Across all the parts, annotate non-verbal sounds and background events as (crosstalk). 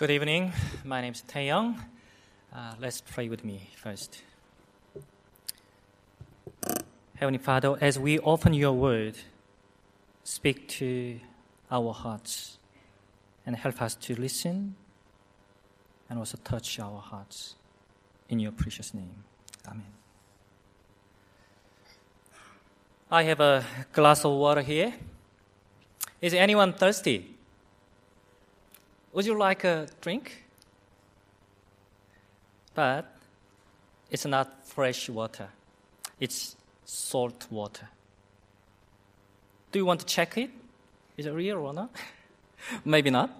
Good evening. My name is Taeyong. Uh, let's pray with me first. Heavenly Father, as we open your word, speak to our hearts and help us to listen and also touch our hearts. In your precious name. Amen. I have a glass of water here. Is anyone thirsty? Would you like a drink? But it's not fresh water, it's salt water. Do you want to check it? Is it real or not? (laughs) Maybe not.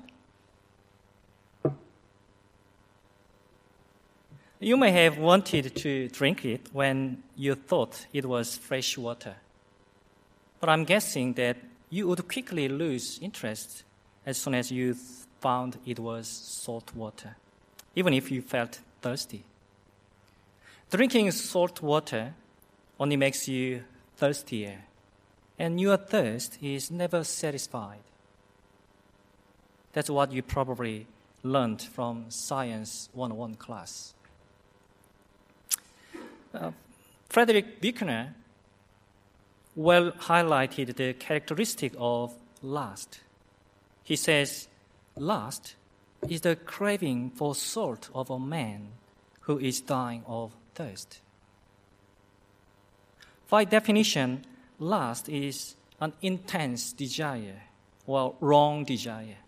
You may have wanted to drink it when you thought it was fresh water. But I'm guessing that you would quickly lose interest as soon as you found it was salt water, even if you felt thirsty. Drinking salt water only makes you thirstier, and your thirst is never satisfied. That's what you probably learned from Science 101 class. Uh, Frederick Buechner well highlighted the characteristic of lust. He says, Lust is the craving for salt of a man who is dying of thirst. By definition, lust is an intense desire or wrong desire.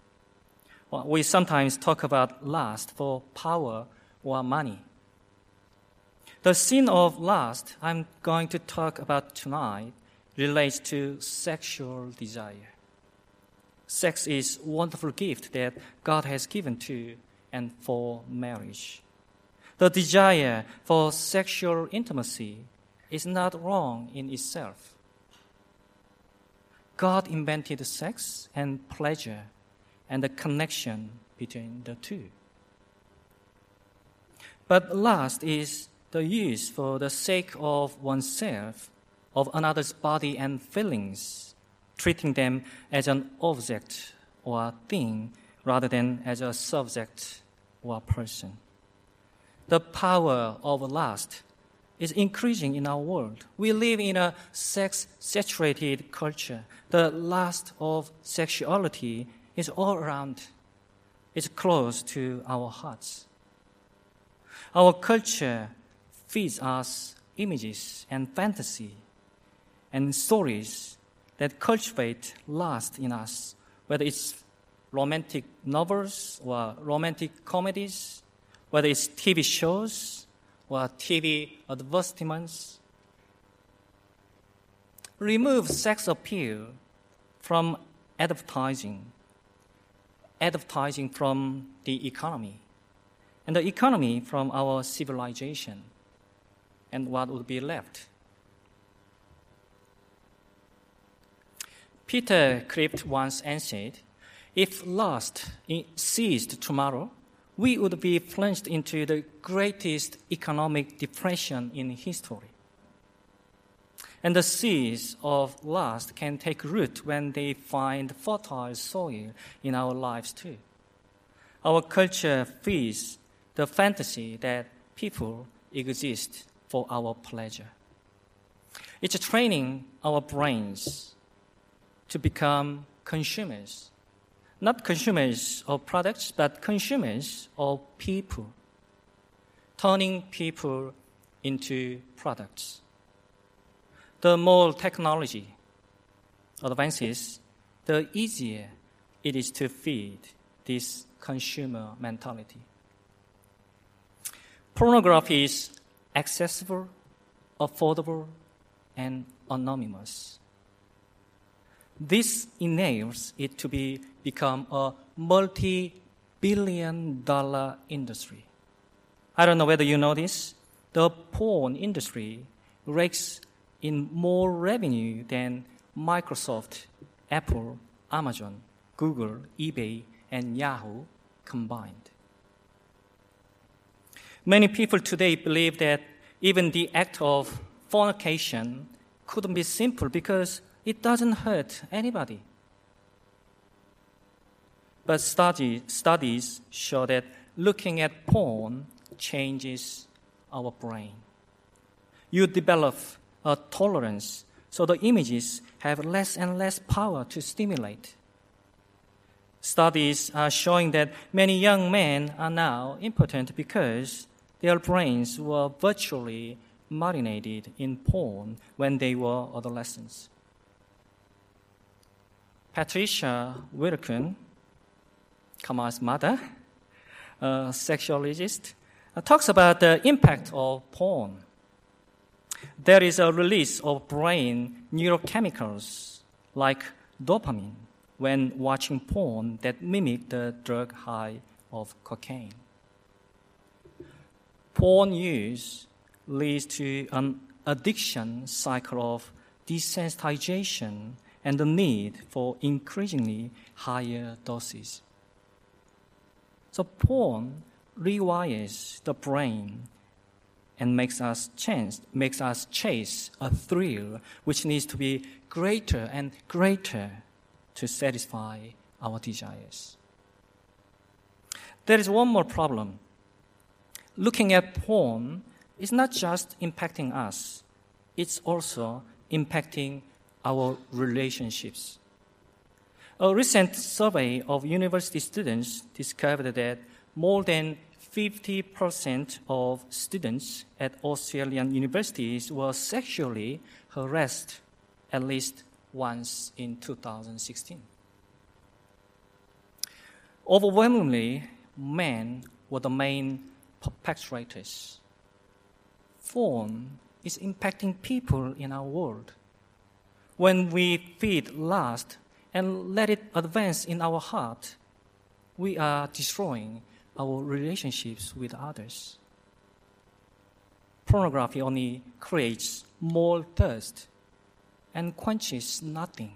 Well, we sometimes talk about lust for power or money. The sin of lust I'm going to talk about tonight relates to sexual desire. Sex is a wonderful gift that God has given to and for marriage. The desire for sexual intimacy is not wrong in itself. God invented sex and pleasure and the connection between the two. But lust is the use for the sake of oneself of another's body and feelings, treating them as an object or thing rather than as a subject or person. The power of lust is increasing in our world. We live in a sex saturated culture. The lust of sexuality is all around, it's close to our hearts. Our culture feeds us images and fantasy and stories that cultivate lust in us, whether it's romantic novels or romantic comedies, whether it's TV shows or TV advertisements. Remove sex appeal from advertising, advertising from the economy, and the economy from our civilization. And what would be left? Peter Kreeft once answered, If lust ceased tomorrow, we would be plunged into the greatest economic depression in history. And the seeds of lust can take root when they find fertile soil in our lives too. Our culture feeds the fantasy that people exist for our pleasure. It's training our brains to become consumers. Not consumers of products, but consumers of people. Turning people into products. The more technology advances, the easier it is to feed this consumer mentality. Pornography is accessible, affordable, and anonymous. This enables it to be, become a multi billion dollar industry. I don't know whether you know this. The porn industry rakes in more revenue than Microsoft, Apple, Amazon, Google, eBay, and Yahoo combined. Many people today believe that even the act of fornication couldn't be simple because it doesn't hurt anybody. but study, studies show that looking at porn changes our brain. You develop a tolerance, so the images have less and less power to stimulate. Studies are showing that many young men are now impotent because their brains were virtually marinated in porn when they were adolescents. Patricia Weerakoon, Kamal's mother, a sexologist, uh, talks about the impact of porn. There is a release of brain neurochemicals like dopamine when watching porn that mimic the drug high of cocaine. Porn use leads to an addiction cycle of desensitization and the need for increasingly higher doses. So, porn rewires the brain and makes us chance, makes us chase a thrill which needs to be greater and greater to satisfy our desires. There is one more problem. Looking at porn is not just impacting us, it's also impacting our relationships. A recent survey of university students discovered that more than 50% of students at Australian universities were sexually harassed at least once in 2016. Overwhelmingly, men were the main perpetrators. Porn is impacting people in our world. When we feed lust and let it advance in our heart, we are destroying our relationships with others. Pornography only creates more thirst and quenches nothing,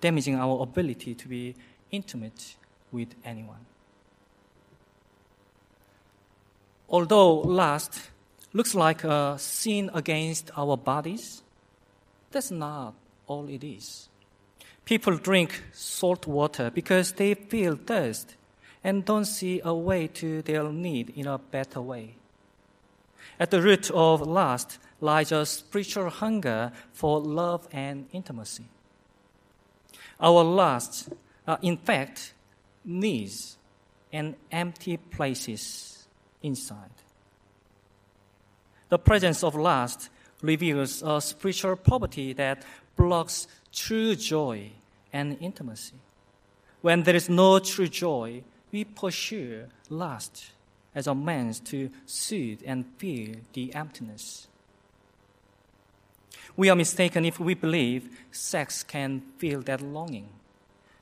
damaging our ability to be intimate with anyone. Although lust looks like a sin against our bodies, that's not all it is. People drink salt water because they feel thirst and don't see a way to their need in a better way. At the root of lust lies a spiritual hunger for love and intimacy. Our lust are, in fact, needs and empty places inside. The presence of lust reveals a spiritual poverty that blocks true joy and intimacy. When there is no true joy, we pursue lust as a means to soothe and fill the emptiness. We are mistaken if we believe sex can fill that longing.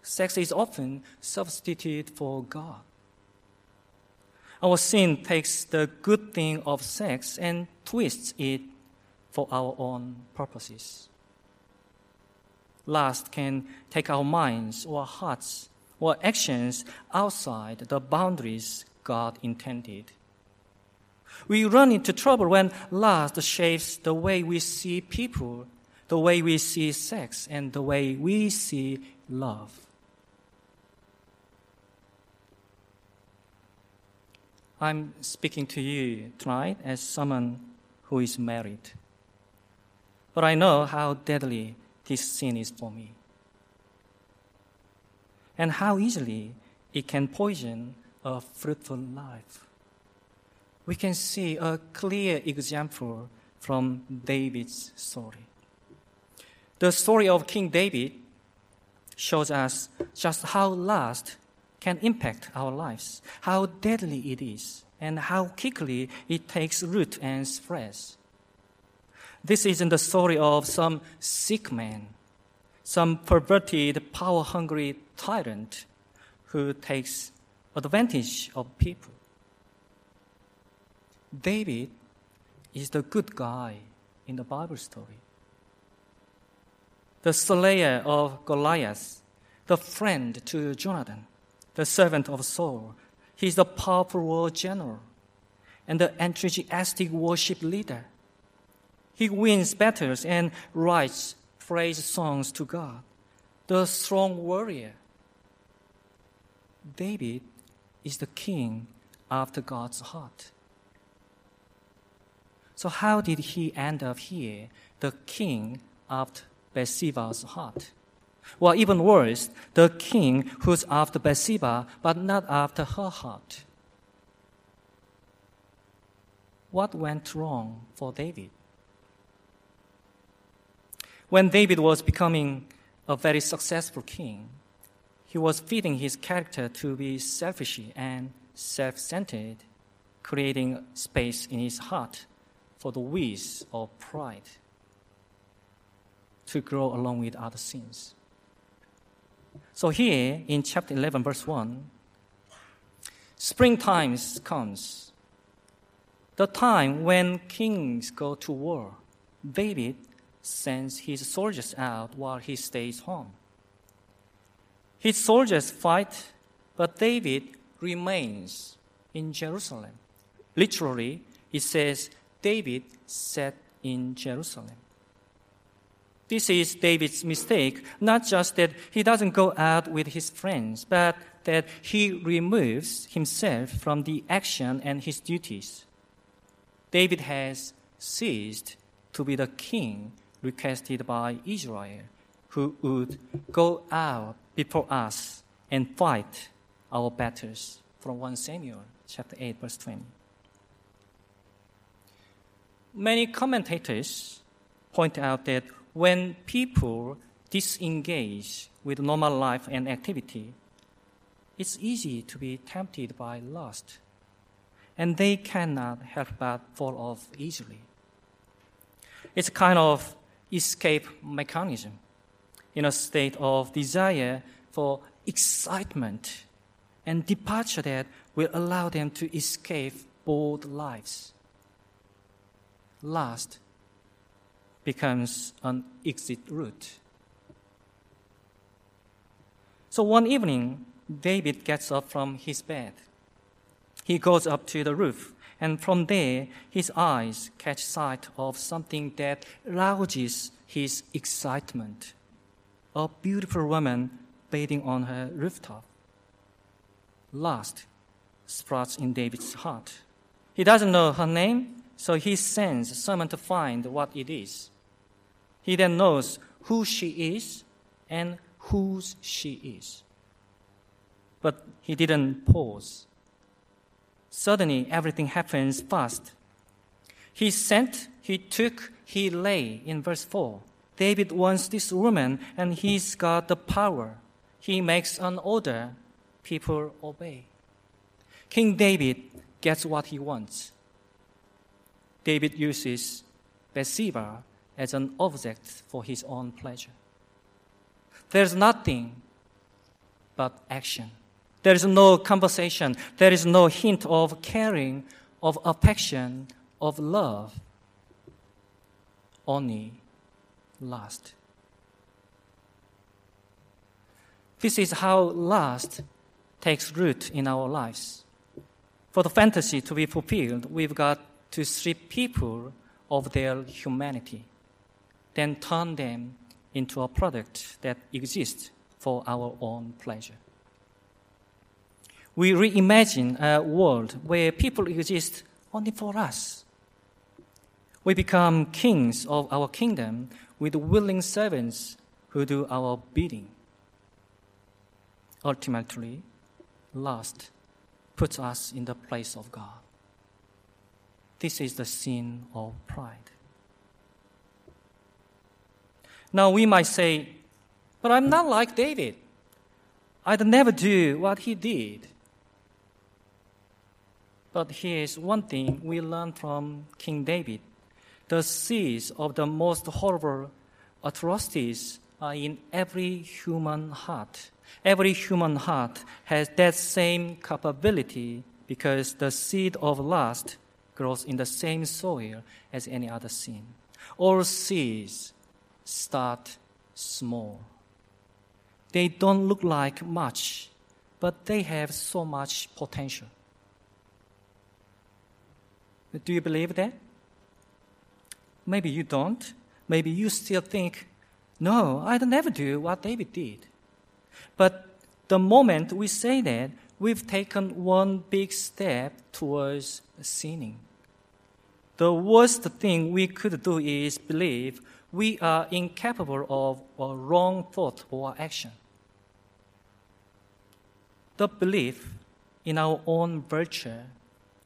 Sex is often substituted for God. Our sin takes the good thing of sex and twists it for our own purposes. Lust can take our minds or hearts or actions outside the boundaries God intended. We run into trouble when lust shapes the way we see people, the way we see sex, and the way we see love. I'm speaking to you tonight as someone who is married. But I know how deadly this sin is for me and how easily it can poison a fruitful life. We can see a clear example from David's story. The story of King David shows us just how lust can impact our lives, how deadly it is, and how quickly it takes root and spreads. This isn't the story of some sick man some perverted, power hungry tyrant who takes advantage of people. David is the good guy in the Bible story. The slayer of Goliath, the friend to Jonathan, the servant of Saul. He's the powerful war general and the enthusiastic worship leader. He wins battles and writes praise songs to God, the strong warrior. David is the king after God's heart. So, how did he end up here, the king after Bathsheba's heart? Well, even worse, the king who's after Bathsheba, but not after her heart. What went wrong for David? When David was becoming a very successful king, he was feeding his character to be selfish and self centered, creating space in his heart for the weeds of pride to grow along with other sins. So here in chapter 11, verse 1, springtime comes. The time when kings go to war. David sends his soldiers out while he stays home. His soldiers fight, but David remains in Jerusalem. Literally, it says David sat in Jerusalem. This is David's mistake, not just that he doesn't go out with his friends, but that he removes himself from the action and his duties. David has ceased to be the king requested by Israel, who would go out before us and fight our battles. From 1 Samuel chapter 8, verse 20. Many commentators point out that when people disengage with normal life and activity, it's easy to be tempted by lust, and they cannot help but fall off easily. It's kind of escape mechanism in a state of desire for excitement and departure that will allow them to escape bored lives. Last becomes an exit route. So one evening, David gets up from his bed. He goes up to the roof, and from there, his eyes catch sight of something that rouses his excitement a beautiful woman bathing on her rooftop. Lust sprouts in David's heart. He doesn't know her name, so he sends someone to find what it is. He then knows who she is and whose she is. But he didn't pause. Suddenly, everything happens fast. He sent, he took, he lay in verse 4. David wants this woman, and he's got the power. He makes an order, people obey. King David gets what he wants. David uses Bathsheba as an object for his own pleasure. There's nothing but action. There is no conversation. There is no hint of caring, of affection, of love. Only lust. This is how lust takes root in our lives. For the fantasy to be fulfilled, we've got to strip people of their humanity then turn them into a product that exists for our own pleasure. We reimagine a world where people exist only for us. We become kings of our kingdom with willing servants who do our bidding. Ultimately, lust puts us in the place of God. This is the sin of pride. Now we might say, but I'm not like David. I'd never do what he did. But here's one thing we learn from King David the seeds of the most horrible atrocities are in every human heart. Every human heart has that same capability because the seed of lust grows in the same soil as any other sin. All seeds start small. They don't look like much, but they have so much potential. Do you believe that? Maybe you don't. Maybe you still think, no, I'd never do what David did. But the moment we say that, we've taken one big step towards sinning. The worst thing we could do is believe we are incapable of a wrong thought or action. The belief in our own virtue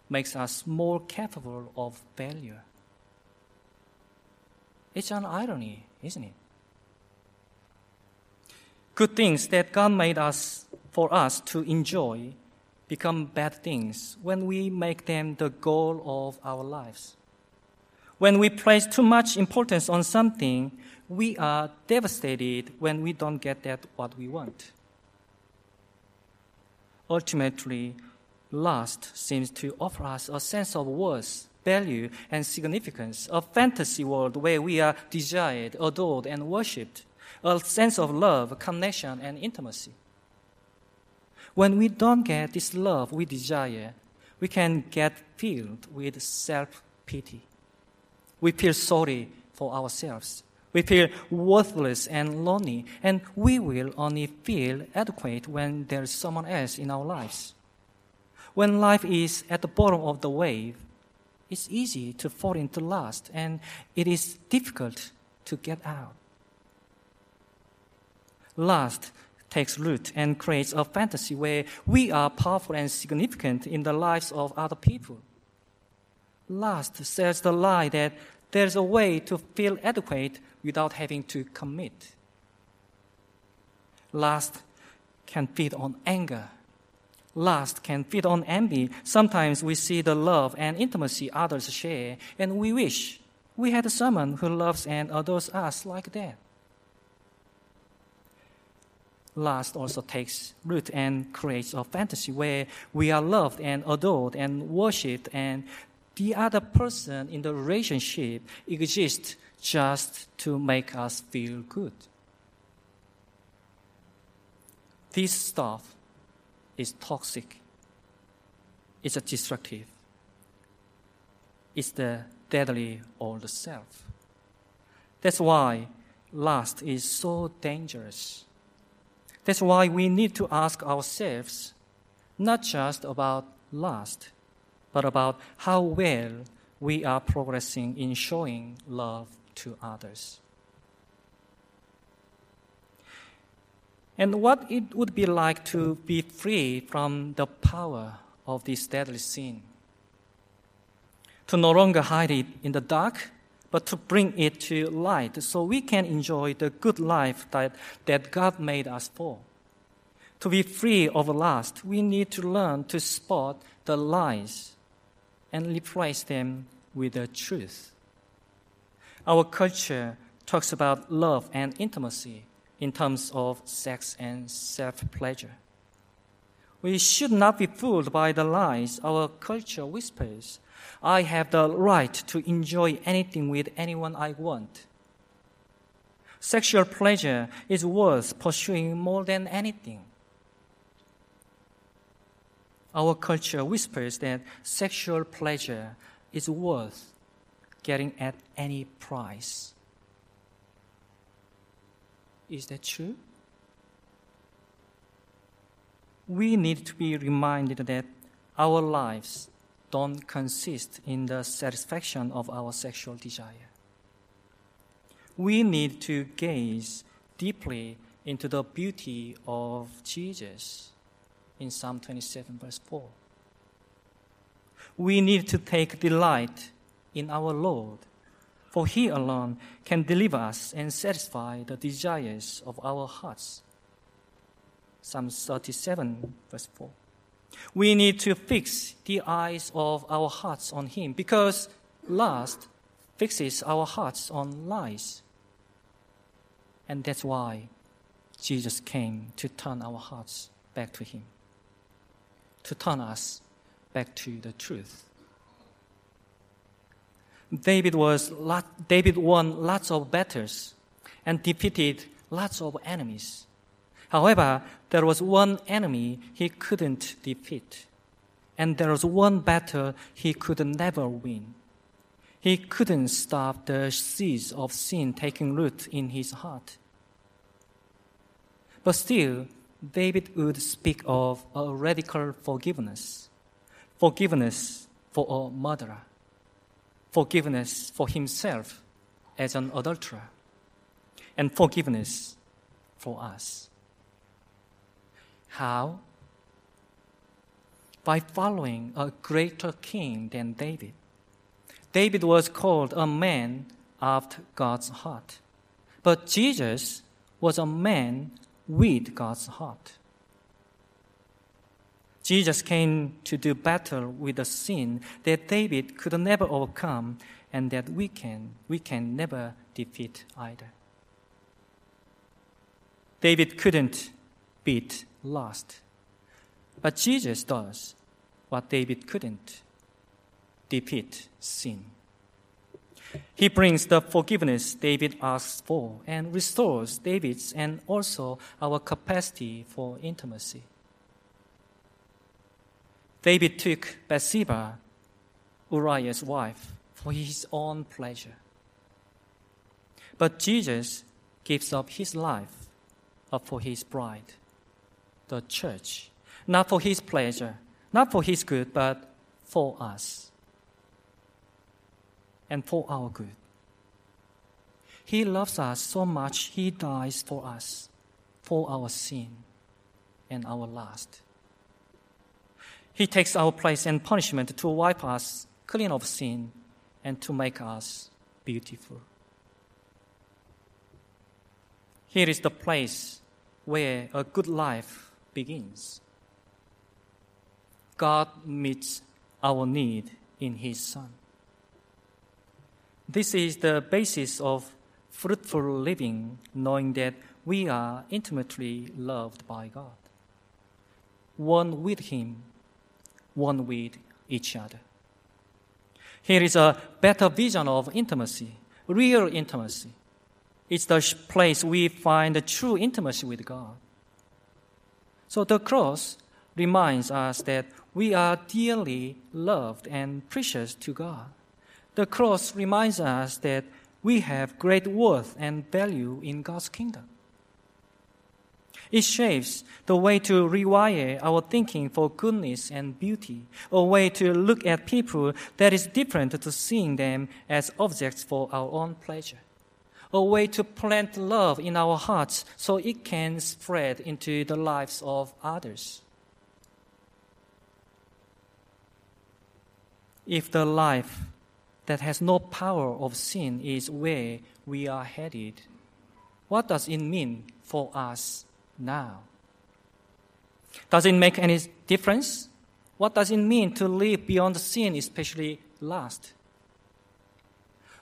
makes us more capable of failure. It's an irony, isn't it? Good things that God made us for us to enjoy become bad things when we make them the goal of our lives. When we place too much importance on something, we are devastated when we don't get that what we want. Ultimately, lust seems to offer us a sense of worth, value, and significance, a fantasy world where we are desired, adored, and worshipped, a sense of love, connection, and intimacy. When we don't get this love we desire, we can get filled with self pity. We feel sorry for ourselves. We feel worthless and lonely, and we will only feel adequate when there's someone else in our lives. When life is at the bottom of the wave, it's easy to fall into lust, and it is difficult to get out. Lust takes root and creates a fantasy where we are powerful and significant in the lives of other people. Lust sells the lie that there's a way to feel adequate without having to commit. Lust can feed on anger lust can feed on envy. Sometimes we see the love and intimacy others share, and we wish we had someone who loves and adores us like that. Lust also takes root and creates a fantasy where we are loved and adored and worshipped, and the other person in the relationship exists just to make us feel good. This stuff is toxic, it's destructive, it's the deadly old self. That's why lust is so dangerous. That's why we need to ask ourselves not just about lust, but about how well we are progressing in showing love to others. And what it would be like to be free from the power of this deadly sin. To no longer hide it in the dark, but to bring it to light so we can enjoy the good life that, that God made us for. To be free of lust, we need to learn to spot the lies and replace them with the truth. Our culture talks about love and intimacy in terms of sex and self pleasure. We should not be fooled by the lies our culture whispers. I have the right to enjoy anything with anyone I want. Sexual pleasure is worth pursuing more than anything. Our culture whispers that sexual pleasure is worth getting at any price. Is that true? We need to be reminded that our lives don't consist in the satisfaction of our sexual desire. We need to gaze deeply into the beauty of Jesus in Psalm 27, verse 4. We need to take delight in our Lord for he alone can deliver us and satisfy the desires of our hearts. Psalm 37, verse 4. We need to fix the eyes of our hearts on him because lust fixes our hearts on lies. And that's why Jesus came to turn our hearts back to him, to turn us back to the truth. David was lot, David won lots of battles and defeated lots of enemies. However, there was one enemy he couldn't defeat, and there was one battle he could never win. He couldn't stop the seeds of sin taking root in his heart. But still, David would speak of a radical forgiveness forgiveness for a murderer, forgiveness for himself as an adulterer, and forgiveness for us. How? By following a greater king than David. David was called a man after God's heart, but Jesus was a man with God's heart. Jesus came to do battle with the sin that David could never overcome and that we can, we can never defeat either. David couldn't beat lust, but Jesus does what David couldn't defeat sin. He brings the forgiveness David asks for and restores David's and also our capacity for intimacy. David took Bathsheba, Uriah's wife, for his own pleasure. But Jesus gives up his life for his bride, the church, not for his pleasure, not for his good, but for us and for our good. He loves us so much, He dies for us, for our sin and our lust. He takes our place and punishment to wipe us clean of sin and to make us beautiful. Here is the place where a good life begins. God meets our need in His Son. This is the basis of fruitful living, knowing that we are intimately loved by God, one with Him, one with each other. Here is a better vision of intimacy, real intimacy. It's the place we find the true intimacy with God. So the cross reminds us that we are dearly loved and precious to God. The cross reminds us that we have great worth and value in God's kingdom. It shapes the way to rewire our thinking for goodness and beauty, a way to look at people that is different to seeing them as objects for our own pleasure, a way to plant love in our hearts so it can spread into the lives of others. If the life that has no power of sin is where we are headed. What does it mean for us now? Does it make any difference? What does it mean to live beyond sin, especially lust?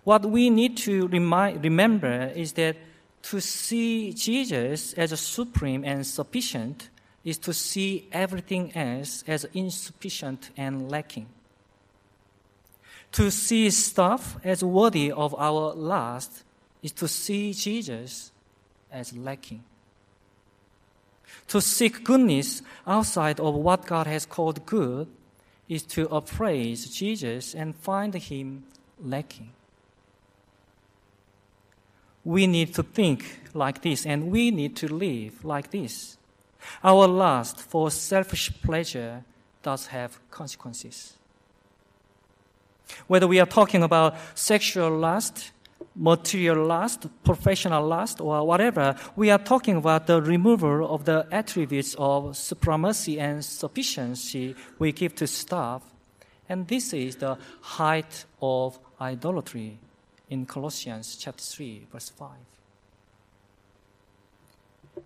What we need to remind, remember is that to see Jesus as a supreme and sufficient is to see everything else as insufficient and lacking to see stuff as worthy of our lust is to see Jesus as lacking. To seek goodness outside of what God has called good is to appraise Jesus and find him lacking. We need to think like this and we need to live like this. Our lust for selfish pleasure does have consequences. Whether we are talking about sexual lust, material lust, professional lust, or whatever, we are talking about the removal of the attributes of supremacy and sufficiency we give to stuff. And this is the height of idolatry in Colossians chapter 3, verse 5.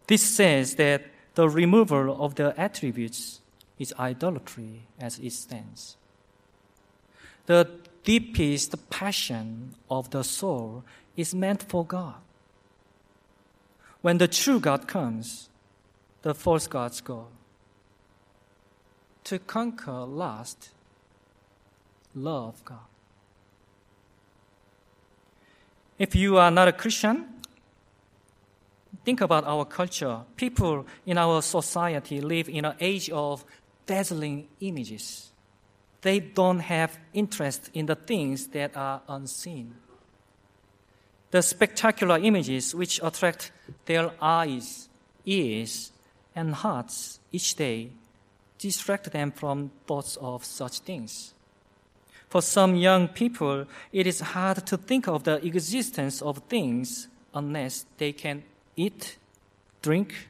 This says that the removal of the attributes is idolatry as it stands the deepest passion of the soul is meant for God. When the true God comes, the false gods go. To conquer lust, love God. If you are not a Christian, think about our culture. People in our society live in an age of dazzling images they don't have interest in the things that are unseen. The spectacular images which attract their eyes, ears, and hearts each day distract them from thoughts of such things. For some young people, it is hard to think of the existence of things unless they can eat, drink,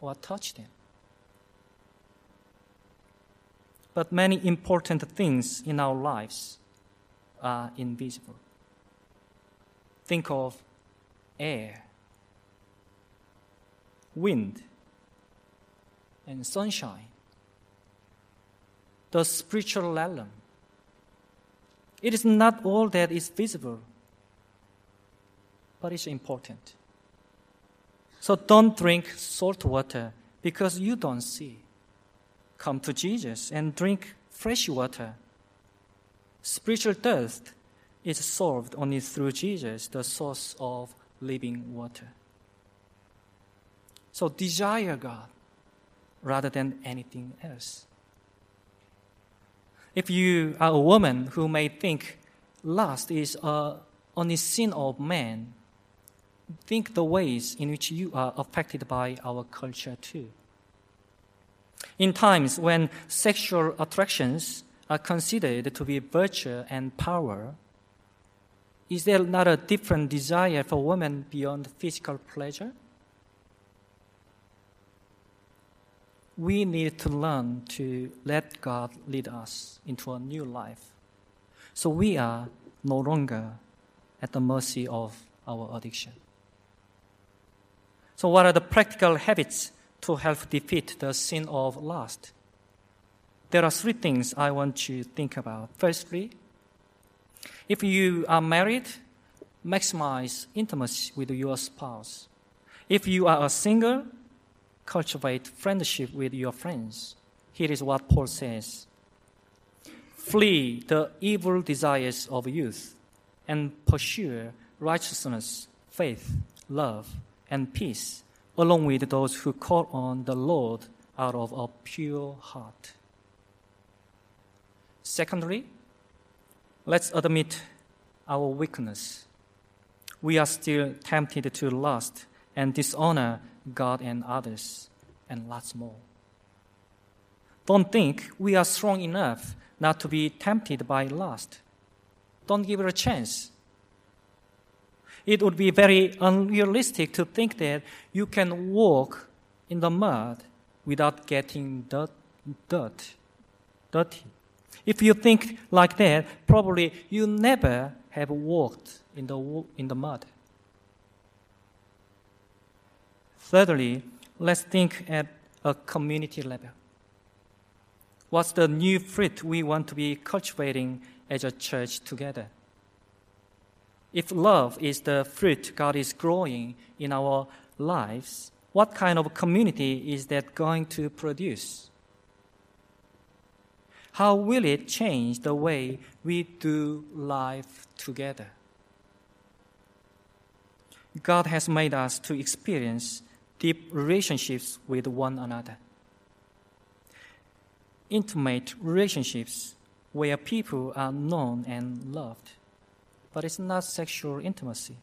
or touch them. But many important things in our lives are invisible. Think of air, wind, and sunshine, the spiritual realm. It is not all that is visible, but it's important. So don't drink salt water because you don't see. Come to Jesus and drink fresh water. Spiritual thirst is solved only through Jesus, the source of living water. So desire God rather than anything else. If you are a woman who may think lust is a only sin of man, think the ways in which you are affected by our culture too. In times when sexual attractions are considered to be virtue and power, is there not a different desire for women beyond physical pleasure? We need to learn to let God lead us into a new life. So we are no longer at the mercy of our addiction. So, what are the practical habits to help defeat the sin of lust? There are three things I want you to think about. Firstly, if you are married, maximize intimacy with your spouse. If you are a single, cultivate friendship with your friends. Here is what Paul says Flee the evil desires of youth and pursue righteousness, faith, love, and peace, along with those who call on the Lord out of a pure heart. Secondly, let's admit our weakness. We are still tempted to lust and dishonor God and others, and lots more. Don't think we are strong enough not to be tempted by lust. Don't give it a chance. It would be very unrealistic to think that you can walk in the mud without getting dirt, dirt, dirty. If you think like that, probably you never have walked in the, in the mud. Thirdly, let's think at a community level. What's the new fruit we want to be cultivating as a church together? If love is the fruit God is growing in our lives, what kind of community is that going to produce? How will it change the way we do life together? God has made us to experience deep relationships with one another. Intimate relationships where people are known and loved. But it's not sexual intimacy.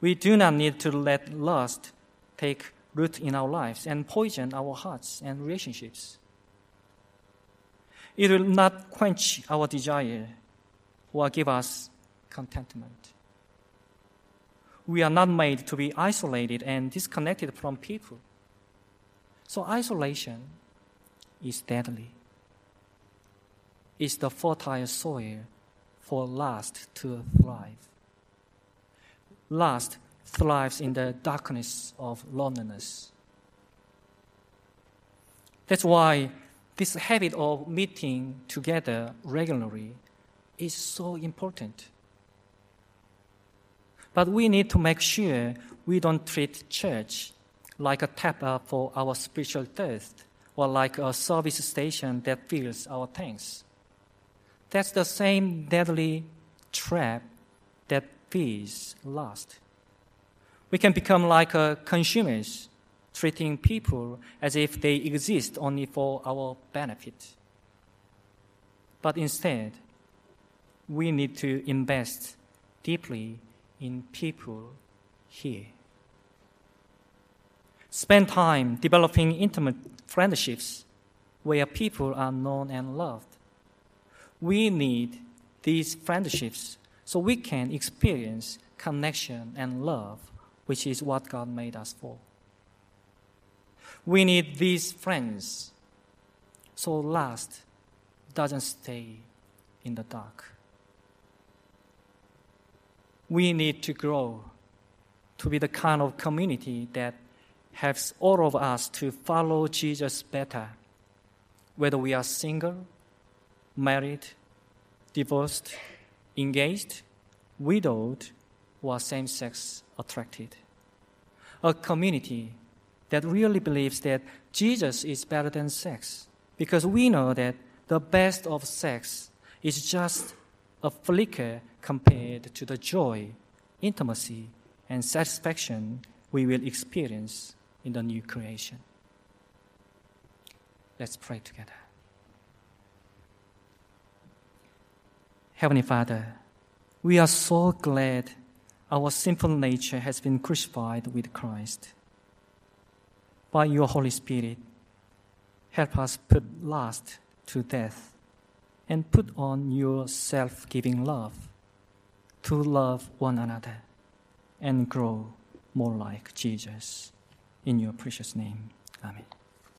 We do not need to let lust take root in our lives and poison our hearts and relationships. It will not quench our desire or give us contentment. We are not made to be isolated and disconnected from people. So, isolation is deadly. It's the fertile soil for lust to thrive. Lust thrives in the darkness of loneliness. That's why this habit of meeting together regularly is so important. But we need to make sure we don't treat church like a tap for our spiritual thirst or like a service station that fills our tanks. That's the same deadly trap that feeds lust. We can become like uh, consumers treating people as if they exist only for our benefit. But instead, we need to invest deeply in people here. Spend time developing intimate friendships where people are known and loved. We need these friendships so we can experience connection and love, which is what God made us for. We need these friends so lust doesn't stay in the dark. We need to grow to be the kind of community that helps all of us to follow Jesus better, whether we are single, married, divorced, engaged, widowed, or same sex attracted. A community that really believes that Jesus is better than sex, because we know that the best of sex is just a flicker compared to the joy, intimacy, and satisfaction we will experience in the new creation. Let's pray together. Heavenly Father, we are so glad our sinful nature has been crucified with Christ. By your Holy Spirit, help us put lust to death and put on your self giving love to love one another and grow more like Jesus. In your precious name, Amen.